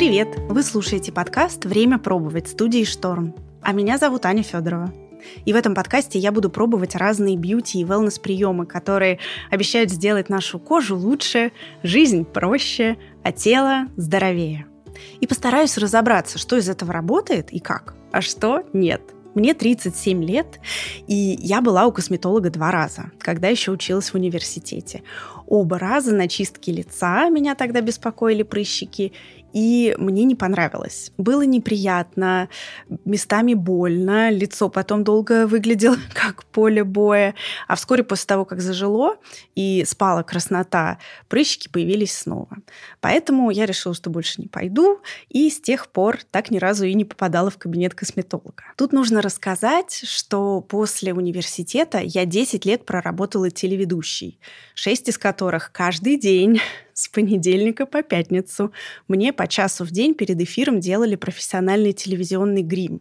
Привет! Вы слушаете подкаст «Время пробовать» студии «Шторм». А меня зовут Аня Федорова. И в этом подкасте я буду пробовать разные бьюти и wellness-приемы, которые обещают сделать нашу кожу лучше, жизнь проще, а тело здоровее. И постараюсь разобраться, что из этого работает и как, а что нет – мне 37 лет, и я была у косметолога два раза, когда еще училась в университете. Оба раза на чистке лица меня тогда беспокоили прыщики, и мне не понравилось. Было неприятно, местами больно, лицо потом долго выглядело как поле боя, а вскоре после того, как зажило и спала краснота, прыщики появились снова. Поэтому я решила, что больше не пойду, и с тех пор так ни разу и не попадала в кабинет косметолога. Тут нужно рассказать, что после университета я 10 лет проработала телеведущей, 6 из которых каждый день с понедельника по пятницу. Мне по часу в день перед эфиром делали профессиональный телевизионный грим.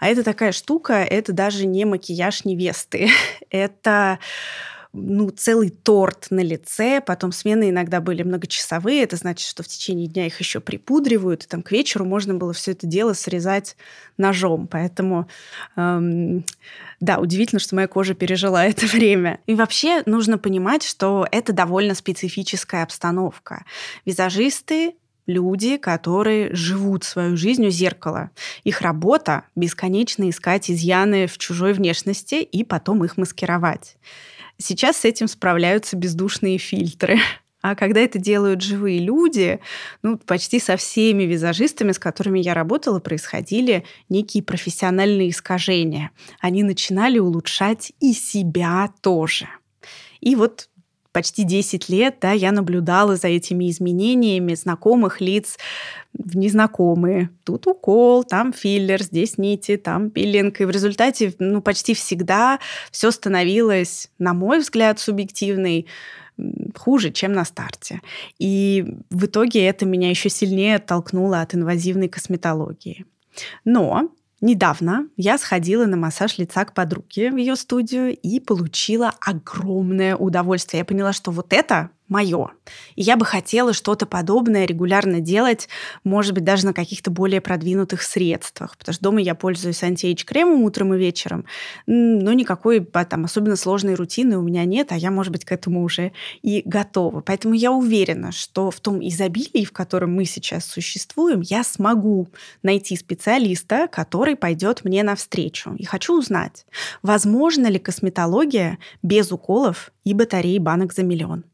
А это такая штука, это даже не макияж невесты. Это ну, целый торт на лице, потом смены иногда были многочасовые, это значит, что в течение дня их еще припудривают, и там к вечеру можно было все это дело срезать ножом, поэтому эм, да, удивительно, что моя кожа пережила это время. И вообще нужно понимать, что это довольно специфическая обстановка. Визажисты люди, которые живут свою жизнь у зеркала. Их работа — бесконечно искать изъяны в чужой внешности и потом их маскировать. Сейчас с этим справляются бездушные фильтры. А когда это делают живые люди, ну, почти со всеми визажистами, с которыми я работала, происходили некие профессиональные искажения. Они начинали улучшать и себя тоже. И вот почти 10 лет да, я наблюдала за этими изменениями знакомых лиц в незнакомые. Тут укол, там филлер, здесь нити, там пилинг. И в результате ну, почти всегда все становилось, на мой взгляд, субъективной, хуже, чем на старте. И в итоге это меня еще сильнее оттолкнуло от инвазивной косметологии. Но Недавно я сходила на массаж лица к подруге в ее студию и получила огромное удовольствие. Я поняла, что вот это мое. И я бы хотела что-то подобное регулярно делать, может быть, даже на каких-то более продвинутых средствах, потому что дома я пользуюсь анти-эйдж-кремом утром и вечером, но никакой там особенно сложной рутины у меня нет, а я, может быть, к этому уже и готова. Поэтому я уверена, что в том изобилии, в котором мы сейчас существуем, я смогу найти специалиста, который пойдет мне навстречу. И хочу узнать, возможно ли косметология без уколов и батареи банок за миллион.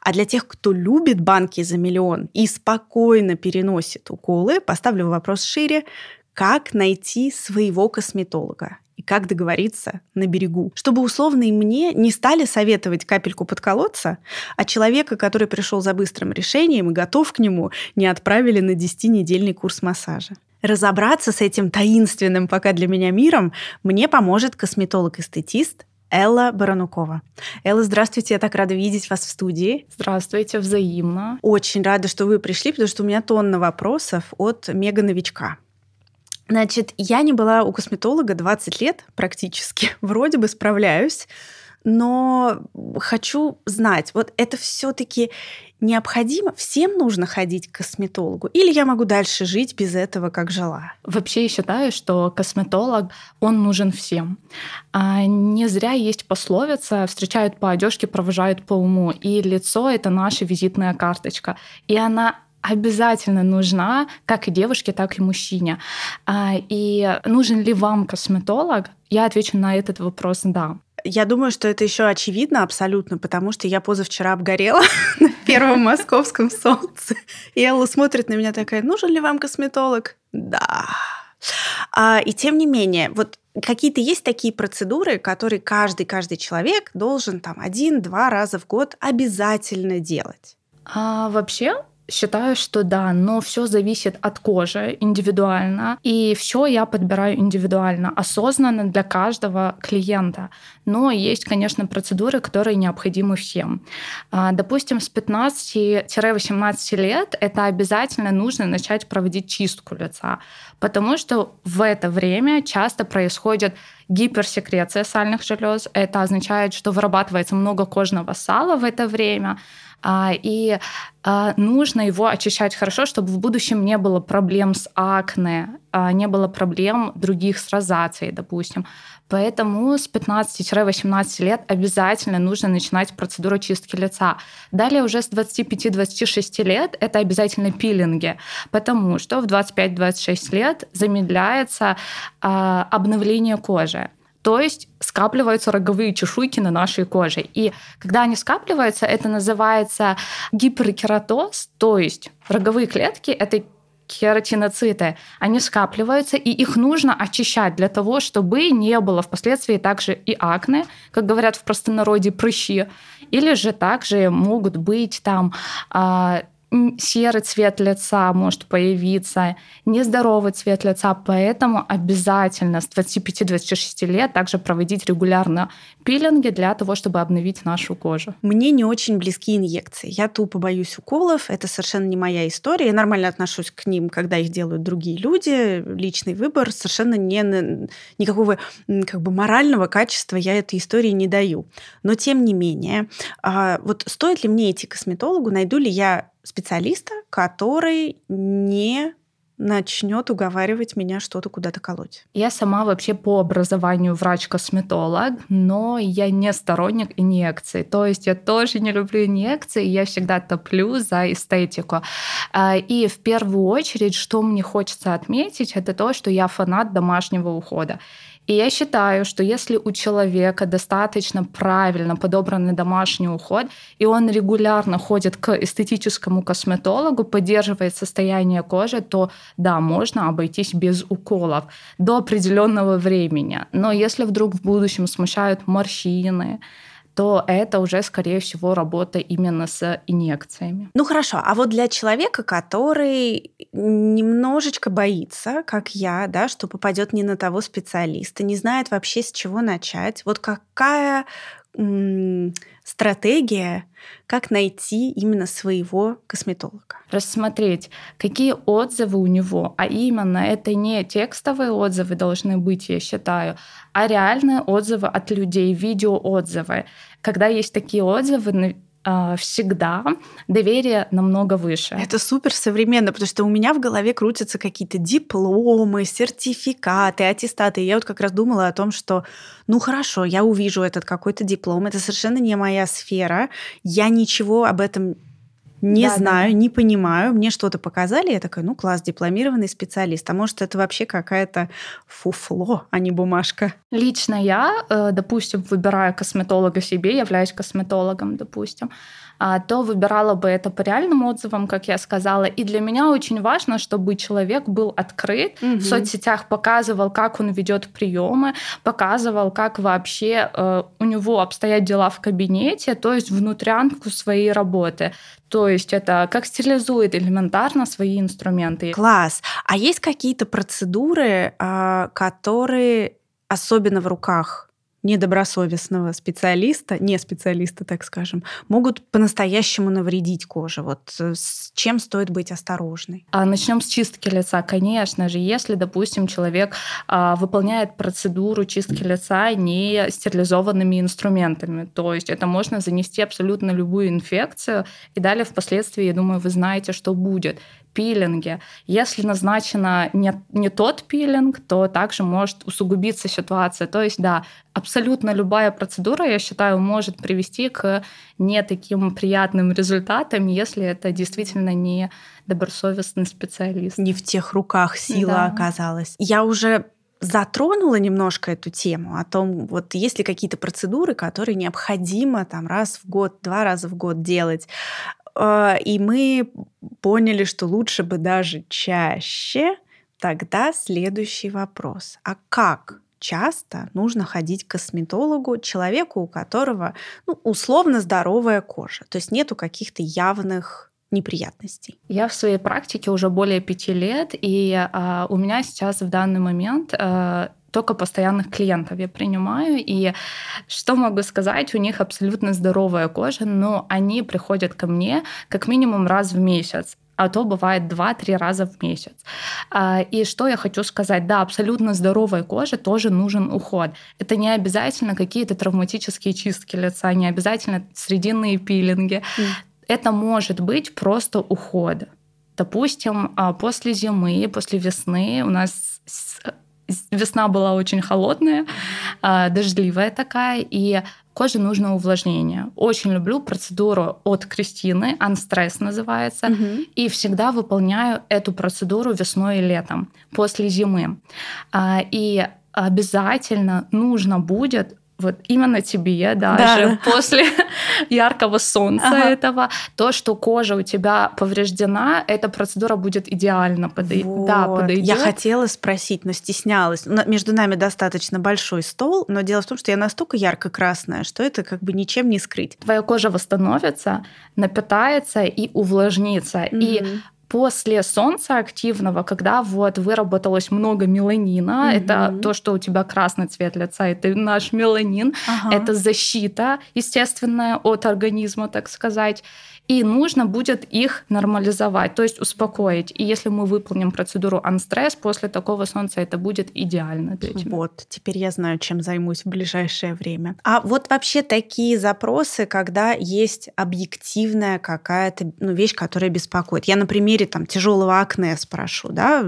А для тех, кто любит банки за миллион и спокойно переносит уколы, поставлю вопрос шире. Как найти своего косметолога? и как договориться на берегу, чтобы условно мне не стали советовать капельку подколоться, а человека, который пришел за быстрым решением и готов к нему, не отправили на 10-недельный курс массажа. Разобраться с этим таинственным пока для меня миром мне поможет косметолог-эстетист Элла Баранукова. Элла, здравствуйте, я так рада видеть вас в студии. Здравствуйте, взаимно. Очень рада, что вы пришли, потому что у меня тонна вопросов от мега-новичка. Значит, я не была у косметолога 20 лет практически. Вроде бы справляюсь, но хочу знать, вот это все-таки необходимо? Всем нужно ходить к косметологу? Или я могу дальше жить без этого, как жила? Вообще я считаю, что косметолог, он нужен всем. А не зря есть пословица «встречают по одежке, провожают по уму». И лицо — это наша визитная карточка. И она обязательно нужна как и девушке, так и мужчине. А, и нужен ли вам косметолог? Я отвечу на этот вопрос «да». Я думаю, что это еще очевидно абсолютно, потому что я позавчера обгорела на первом московском солнце. И Элла смотрит на меня такая, нужен ли вам косметолог? Да. А, и тем не менее, вот какие-то есть такие процедуры, которые каждый, каждый человек должен там один-два раза в год обязательно делать? А, вообще, Считаю, что да, но все зависит от кожи индивидуально, и все я подбираю индивидуально, осознанно для каждого клиента. Но есть, конечно, процедуры, которые необходимы всем. А, допустим, с 15-18 лет это обязательно нужно начать проводить чистку лица, потому что в это время часто происходят гиперсекреция сальных желез. Это означает, что вырабатывается много кожного сала в это время, и а, нужно его очищать хорошо, чтобы в будущем не было проблем с акне, а, не было проблем других с розацией, допустим. Поэтому с 15-18 лет обязательно нужно начинать процедуру чистки лица. Далее уже с 25-26 лет это обязательно пилинги, потому что в 25-26 лет замедляется обновление кожи. То есть скапливаются роговые чешуйки на нашей коже. И когда они скапливаются, это называется гиперкератоз, то есть роговые клетки — это кератиноциты, они скапливаются, и их нужно очищать для того, чтобы не было впоследствии также и акне, как говорят в простонародье, прыщи, или же также могут быть там а, серый цвет лица может появиться, нездоровый цвет лица, поэтому обязательно с 25-26 лет также проводить регулярно пилинги для того, чтобы обновить нашу кожу. Мне не очень близки инъекции. Я тупо боюсь уколов, это совершенно не моя история. Я нормально отношусь к ним, когда их делают другие люди. Личный выбор совершенно не, никакого как бы морального качества я этой истории не даю. Но тем не менее, а, вот стоит ли мне идти к косметологу, найду ли я специалиста, который не начнет уговаривать меня что-то куда-то колоть. Я сама вообще по образованию врач-косметолог, но я не сторонник инъекций. То есть я тоже не люблю инъекции, я всегда топлю за эстетику. А, и в первую очередь, что мне хочется отметить, это то, что я фанат домашнего ухода. И я считаю, что если у человека достаточно правильно подобранный домашний уход, и он регулярно ходит к эстетическому косметологу, поддерживает состояние кожи, то да, можно обойтись без уколов до определенного времени. Но если вдруг в будущем смущают морщины, то это уже, скорее всего, работа именно с инъекциями. Ну хорошо, а вот для человека, который немножечко боится, как я, да, что попадет не на того специалиста, не знает вообще с чего начать, вот какая стратегия, как найти именно своего косметолога. Рассмотреть, какие отзывы у него, а именно это не текстовые отзывы должны быть, я считаю, а реальные отзывы от людей, видеоотзывы. Когда есть такие отзывы, всегда доверие намного выше. Это супер современно, потому что у меня в голове крутятся какие-то дипломы, сертификаты, аттестаты. И я вот как раз думала о том, что, ну хорошо, я увижу этот какой-то диплом, это совершенно не моя сфера, я ничего об этом не да, знаю, да. не понимаю, мне что-то показали, я такая, ну класс, дипломированный специалист. А может, это вообще какая-то фуфло, а не бумажка? Лично я, э, допустим, выбираю косметолога себе, являюсь косметологом, допустим, то выбирала бы это по реальным отзывам, как я сказала. И для меня очень важно, чтобы человек был открыт, угу. в соцсетях показывал, как он ведет приемы, показывал, как вообще э, у него обстоят дела в кабинете, то есть внутрянку своей работы. То есть это как стерилизует элементарно свои инструменты. Класс. А есть какие-то процедуры, а, которые особенно в руках недобросовестного специалиста, не специалиста, так скажем, могут по-настоящему навредить коже. Вот э, с чем стоит быть осторожной? А начнем с чистки лица. Конечно же, если, допустим, человек а, выполняет процедуру чистки лица не стерилизованными инструментами, то есть это можно занести абсолютно любую инфекцию, и далее впоследствии, я думаю, вы знаете, что будет пилинге. Если назначено не, не тот пилинг, то также может усугубиться ситуация. То есть, да, абсолютно любая процедура, я считаю, может привести к не таким приятным результатам, если это действительно не добросовестный специалист. Не в тех руках сила да. оказалась. Я уже затронула немножко эту тему о том, вот есть ли какие-то процедуры, которые необходимо там раз в год, два раза в год делать. А, и мы поняли, что лучше бы даже чаще. Тогда следующий вопрос. А как часто нужно ходить к косметологу человеку, у которого ну, условно здоровая кожа? То есть нету каких-то явных неприятностей? Я в своей практике уже более пяти лет, и а, у меня сейчас в данный момент а, только постоянных клиентов я принимаю. И что могу сказать, у них абсолютно здоровая кожа, но они приходят ко мне как минимум раз в месяц а то бывает 2-3 раза в месяц. А, и что я хочу сказать? Да, абсолютно здоровой коже тоже нужен уход. Это не обязательно какие-то травматические чистки лица, не обязательно срединные пилинги. Mm. Это может быть просто уход. Допустим, а, после зимы, после весны у нас весна была очень холодная, а, дождливая такая, и коже нужно увлажнение. Очень люблю процедуру от Кристины, Unstress называется, угу. и всегда выполняю эту процедуру весной и летом, после зимы. А, и обязательно нужно будет вот именно тебе даже да. после яркого солнца ага. этого, то, что кожа у тебя повреждена, эта процедура будет идеально подой... вот. да, подойдет. Я хотела спросить, но стеснялась. Между нами достаточно большой стол, но дело в том, что я настолько ярко-красная, что это как бы ничем не скрыть. Твоя кожа восстановится, напитается и увлажнится. Mm-hmm. И после солнца активного, когда вот выработалось много меланина, mm-hmm. это то, что у тебя красный цвет лица, это наш меланин, ага. это защита естественная от организма, так сказать и нужно будет их нормализовать, то есть успокоить. И если мы выполним процедуру анстресс после такого солнца, это будет идеально для тебя. Вот, теперь я знаю, чем займусь в ближайшее время. А вот вообще такие запросы, когда есть объективная какая-то ну, вещь, которая беспокоит. Я на примере там тяжелого акне спрошу, да,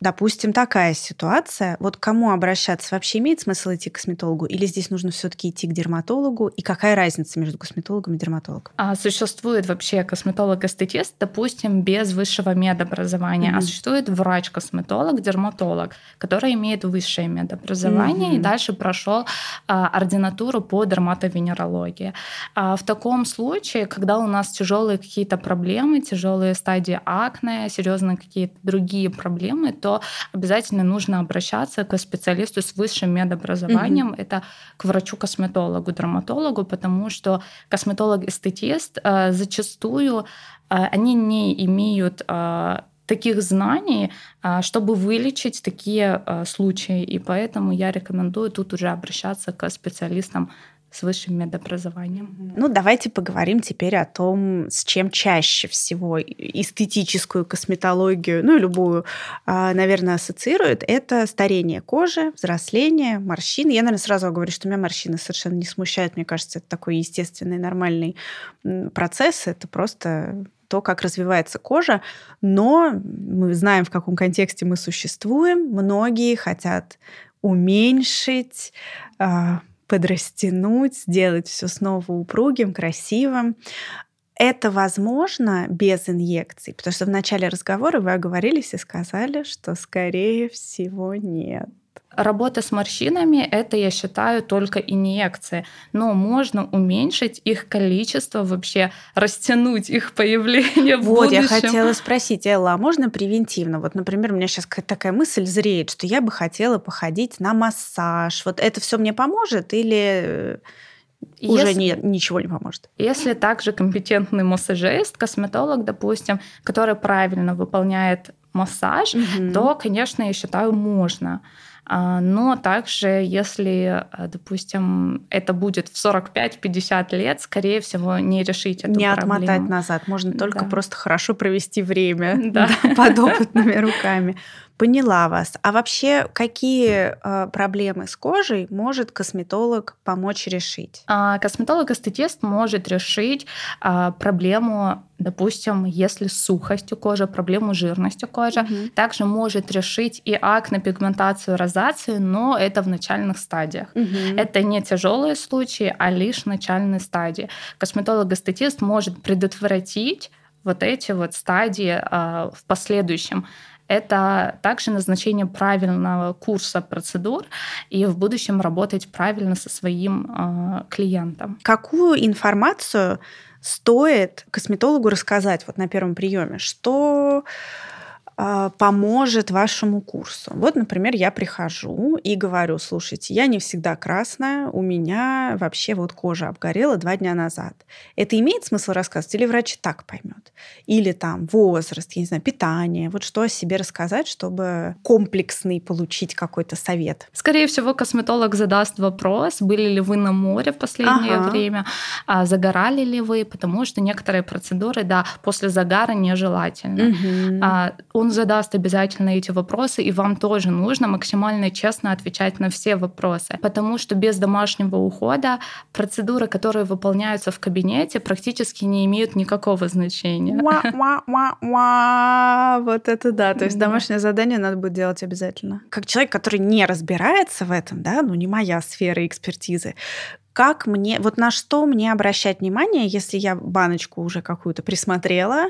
Допустим, такая ситуация. Вот кому обращаться? Вообще имеет смысл идти к косметологу? Или здесь нужно все-таки идти к дерматологу? И какая разница между косметологом и дерматологом? А существует вообще косметолог-эстетист, допустим, без высшего медобразования. Mm-hmm. А существует врач-косметолог, дерматолог, который имеет высшее медобразование mm-hmm. и дальше прошел а, ординатуру по дерматовенерологии. А, в таком случае, когда у нас тяжелые какие-то проблемы, тяжелые стадии акне, серьезные какие-то другие проблемы, то то обязательно нужно обращаться к специалисту с высшим медобразованием. Mm-hmm. Это к врачу-косметологу, дерматологу, потому что косметолог-эстетист э, зачастую э, они не имеют э, таких знаний, чтобы вылечить такие случаи. И поэтому я рекомендую тут уже обращаться к специалистам с высшим медобразованием. Ну, давайте поговорим теперь о том, с чем чаще всего эстетическую косметологию, ну и любую, а, наверное, ассоциируют. Это старение кожи, взросление, морщины. Я, наверное, сразу говорю, что меня морщины совершенно не смущают. Мне кажется, это такой естественный, нормальный процесс. Это просто то, как развивается кожа, но мы знаем, в каком контексте мы существуем. Многие хотят уменьшить, а, подрастянуть, сделать все снова упругим, красивым. Это возможно без инъекций, потому что в начале разговора вы оговорились и сказали, что скорее всего нет. Работа с морщинами – это, я считаю, только инъекции. Но можно уменьшить их количество, вообще растянуть их появление в Вот, будущем. я хотела спросить, Элла, а можно превентивно? Вот, например, у меня сейчас такая мысль зреет, что я бы хотела походить на массаж. Вот это все мне поможет или уже если, не, ничего не поможет. Если также компетентный массажист, косметолог, допустим, который правильно выполняет массаж, угу. то, конечно, я считаю, можно. А, но также, если, э, допустим, это будет в 45-50 лет, скорее всего, не решить эту не проблему. Не отмотать назад. Можно только да. просто хорошо провести время да. под опытными руками. Поняла вас. А вообще, какие э, проблемы с кожей может косметолог помочь решить? А, косметолог-эстетист может решить а, проблему, допустим, если сухость у кожи, проблему жирности кожи. Угу. Также может решить и акне, пигментацию, розацию, но это в начальных стадиях. Угу. Это не тяжелые случаи, а лишь начальные стадии. Косметолог-эстетист может предотвратить вот эти вот стадии э, в последующем это также назначение правильного курса процедур и в будущем работать правильно со своим э, клиентом. Какую информацию стоит косметологу рассказать вот на первом приеме? Что поможет вашему курсу? Вот, например, я прихожу и говорю, слушайте, я не всегда красная, у меня вообще вот кожа обгорела два дня назад. Это имеет смысл рассказывать или врач так поймет? Или там возраст, я не знаю, питание, вот что о себе рассказать, чтобы комплексный получить какой-то совет? Скорее всего, косметолог задаст вопрос, были ли вы на море в последнее ага. время, а загорали ли вы, потому что некоторые процедуры, да, после загара нежелательно. Угу. А, он задаст обязательно эти вопросы, и вам тоже нужно максимально честно отвечать на все вопросы, потому что без домашнего ухода процедуры, которые выполняются в кабинете, практически не имеют никакого значения. Вот это да. То есть домашнее задание надо будет делать обязательно. Как человек, который не разбирается в этом, да, ну не моя сфера экспертизы, как мне, вот на что мне обращать внимание, если я баночку уже какую-то присмотрела,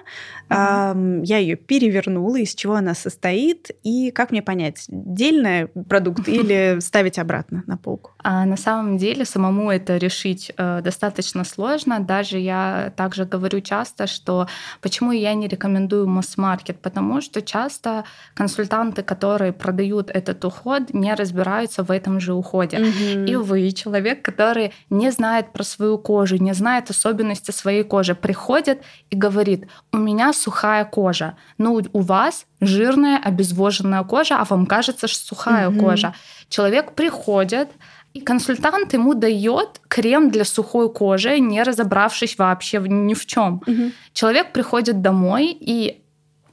mm-hmm. э, я ее перевернула, из чего она состоит, и как мне понять, дельный продукт или ставить обратно на полку? А на самом деле самому это решить э, достаточно сложно. Даже я также говорю часто, что почему я не рекомендую масс-маркет, потому что часто консультанты, которые продают этот уход, не разбираются в этом же уходе. Mm-hmm. И вы, человек, который не знает про свою кожу, не знает особенности своей кожи, приходит и говорит, у меня сухая кожа, но у вас жирная, обезвоженная кожа, а вам кажется, что сухая угу. кожа. Человек приходит, и консультант ему дает крем для сухой кожи, не разобравшись вообще ни в чем. Угу. Человек приходит домой и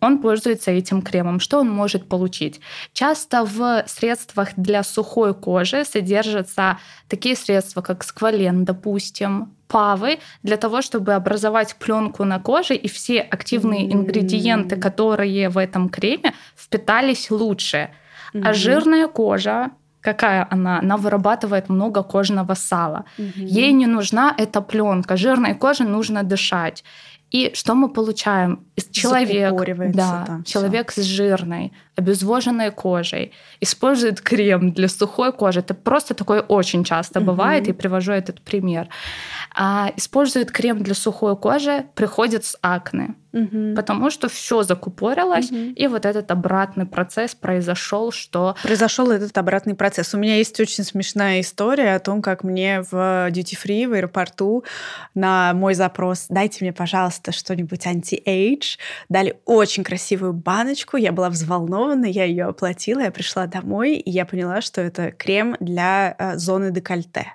он пользуется этим кремом. Что он может получить? Часто в средствах для сухой кожи содержатся такие средства, как сквален, допустим, павы, для того, чтобы образовать пленку на коже, и все активные mm-hmm. ингредиенты, которые в этом креме, впитались лучше. Mm-hmm. А жирная кожа какая она? Она вырабатывает много кожного сала. Угу. Ей не нужна эта пленка. Жирной коже нужно дышать. И что мы получаем? Человек, да, там человек с жирной, обезвоженной кожей использует крем для сухой кожи. Это просто такое очень часто угу. бывает, и привожу этот пример. А, использует крем для сухой кожи, приходит с акне угу. потому что все закупорилось, угу. и вот этот обратный процесс произошел, что... Произошел этот обратный процесс. У меня есть очень смешная история о том, как мне в duty free в аэропорту на мой запрос «дайте мне, пожалуйста, что-нибудь anti-age», дали очень красивую баночку, я была взволнована, я ее оплатила, я пришла домой, и я поняла, что это крем для э, зоны декольте.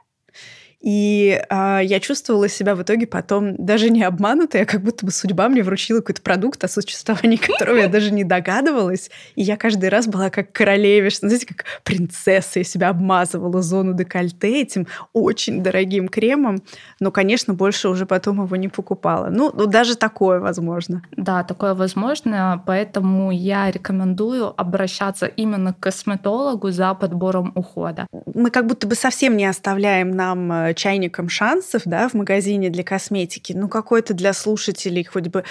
И э, я чувствовала себя в итоге потом даже не обманутой, а как будто бы судьба мне вручила какой-то продукт, о существовании которого я даже не догадывалась. И я каждый раз была как королевишна, знаете, как принцесса. Я себя обмазывала зону декольте этим очень дорогим кремом. Но, конечно, больше уже потом его не покупала. Ну, ну даже такое возможно. Да, такое возможно. Поэтому я рекомендую обращаться именно к косметологу за подбором ухода. Мы как будто бы совсем не оставляем нам э, чайником шансов да, в магазине для косметики, ну какой-то для слушателей хоть бы,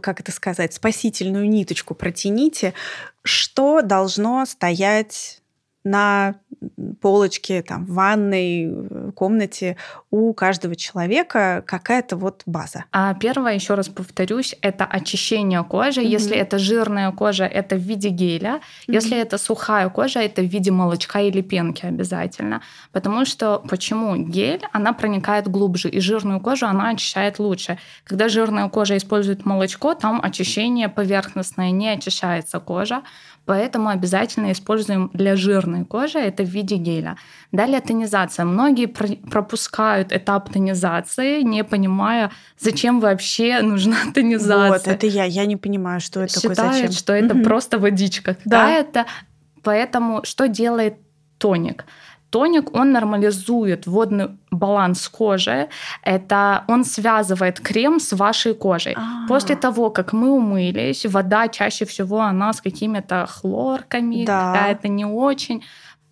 как это сказать, спасительную ниточку протяните, что должно стоять на полочке, там, в ванной комнате у каждого человека какая-то вот база. А первое, еще раз повторюсь, это очищение кожи. Mm-hmm. Если это жирная кожа, это в виде геля. Mm-hmm. Если это сухая кожа, это в виде молочка или пенки обязательно. Потому что почему гель, она проникает глубже, и жирную кожу она очищает лучше. Когда жирная кожа использует молочко, там очищение поверхностное, не очищается кожа. Поэтому обязательно используем для жирной кожи, это в виде геля. Далее тонизация. Многие пропускают этап тонизации, не понимая, зачем вообще нужна тонизация. Вот, это я. Я не понимаю, что это Считают, такое, зачем. что это угу. просто водичка какая-то. Да. Поэтому что делает тоник? Тоник, он нормализует водный баланс кожи. Это он связывает крем с вашей кожей. А-а-а. После того, как мы умылись, вода чаще всего она с какими-то хлорками, да. какая-то не очень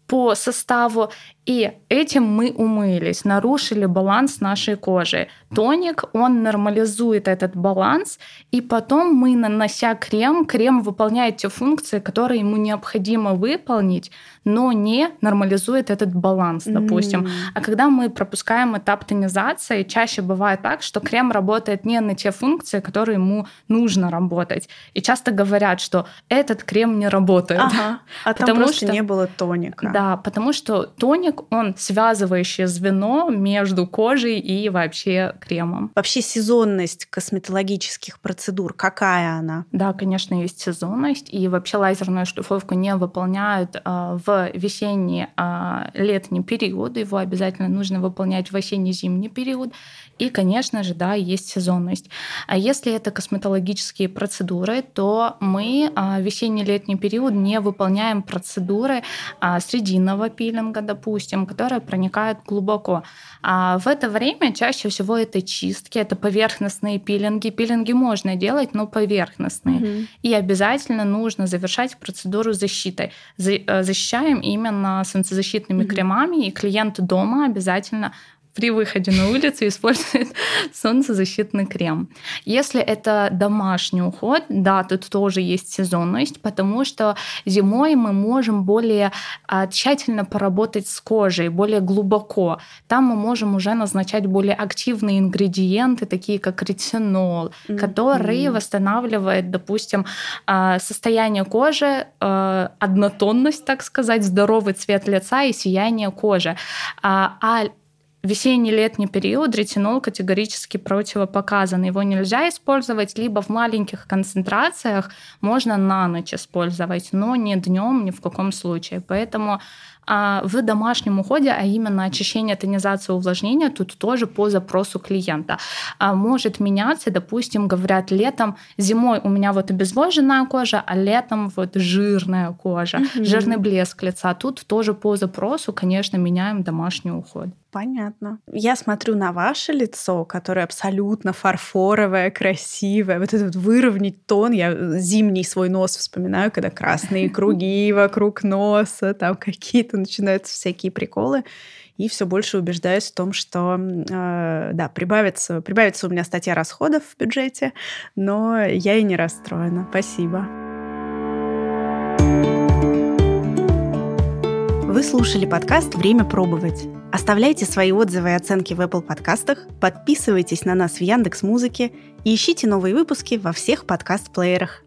по составу. И этим мы умылись, нарушили баланс нашей кожи. Тоник, он нормализует этот баланс, и потом мы, нанося крем, крем выполняет те функции, которые ему необходимо выполнить, но не нормализует этот баланс, допустим. Mm. А когда мы пропускаем этап тонизации, чаще бывает так, что крем работает не на те функции, которые ему нужно работать. И часто говорят, что этот крем не работает. Ага, а потому там просто что, не было тоника. Да, потому что тоник, он связывающее звено между кожей и вообще кремом. Вообще сезонность косметологических процедур, какая она? Да, конечно, есть сезонность. И вообще лазерную шлифовку не выполняют э, в весенний а, летний период, его обязательно нужно выполнять в осенне-зимний период. И, конечно же, да, есть сезонность. А если это косметологические процедуры, то мы а, в весенне-летний период не выполняем процедуры а, срединного пилинга, допустим, которые проникают глубоко. А в это время чаще всего это чистки, это поверхностные пилинги. Пилинги можно делать, но поверхностные. Угу. И обязательно нужно завершать процедуру защитой. Э, защищаем именно солнцезащитными угу. кремами, и клиент дома обязательно при выходе на улицу использует солнцезащитный крем. Если это домашний уход, да, тут тоже есть сезонность, потому что зимой мы можем более а, тщательно поработать с кожей, более глубоко. Там мы можем уже назначать более активные ингредиенты, такие как ретинол, mm-hmm. который восстанавливает, допустим, а, состояние кожи, а, однотонность, так сказать, здоровый цвет лица и сияние кожи. А весенний-летний период ретинол категорически противопоказан. Его нельзя использовать либо в маленьких концентрациях, можно на ночь использовать, но не днем ни в каком случае. Поэтому а в домашнем уходе, а именно очищение, тонизация, увлажнение, тут тоже по запросу клиента. А может меняться, допустим, говорят, летом, зимой у меня вот обезвоженная кожа, а летом вот жирная кожа, угу. жирный блеск лица. Тут тоже по запросу, конечно, меняем домашний уход. Понятно. Я смотрю на ваше лицо, которое абсолютно фарфоровое, красивое. Вот этот вот выровнять тон. Я зимний свой нос вспоминаю, когда красные круги вокруг носа, там какие-то начинаются всякие приколы. И все больше убеждаюсь в том, что э, да, прибавится, прибавится у меня статья расходов в бюджете, но я и не расстроена. Спасибо. Вы слушали подкаст «Время пробовать». Оставляйте свои отзывы и оценки в Apple подкастах, подписывайтесь на нас в Яндекс Музыке и ищите новые выпуски во всех подкаст-плеерах.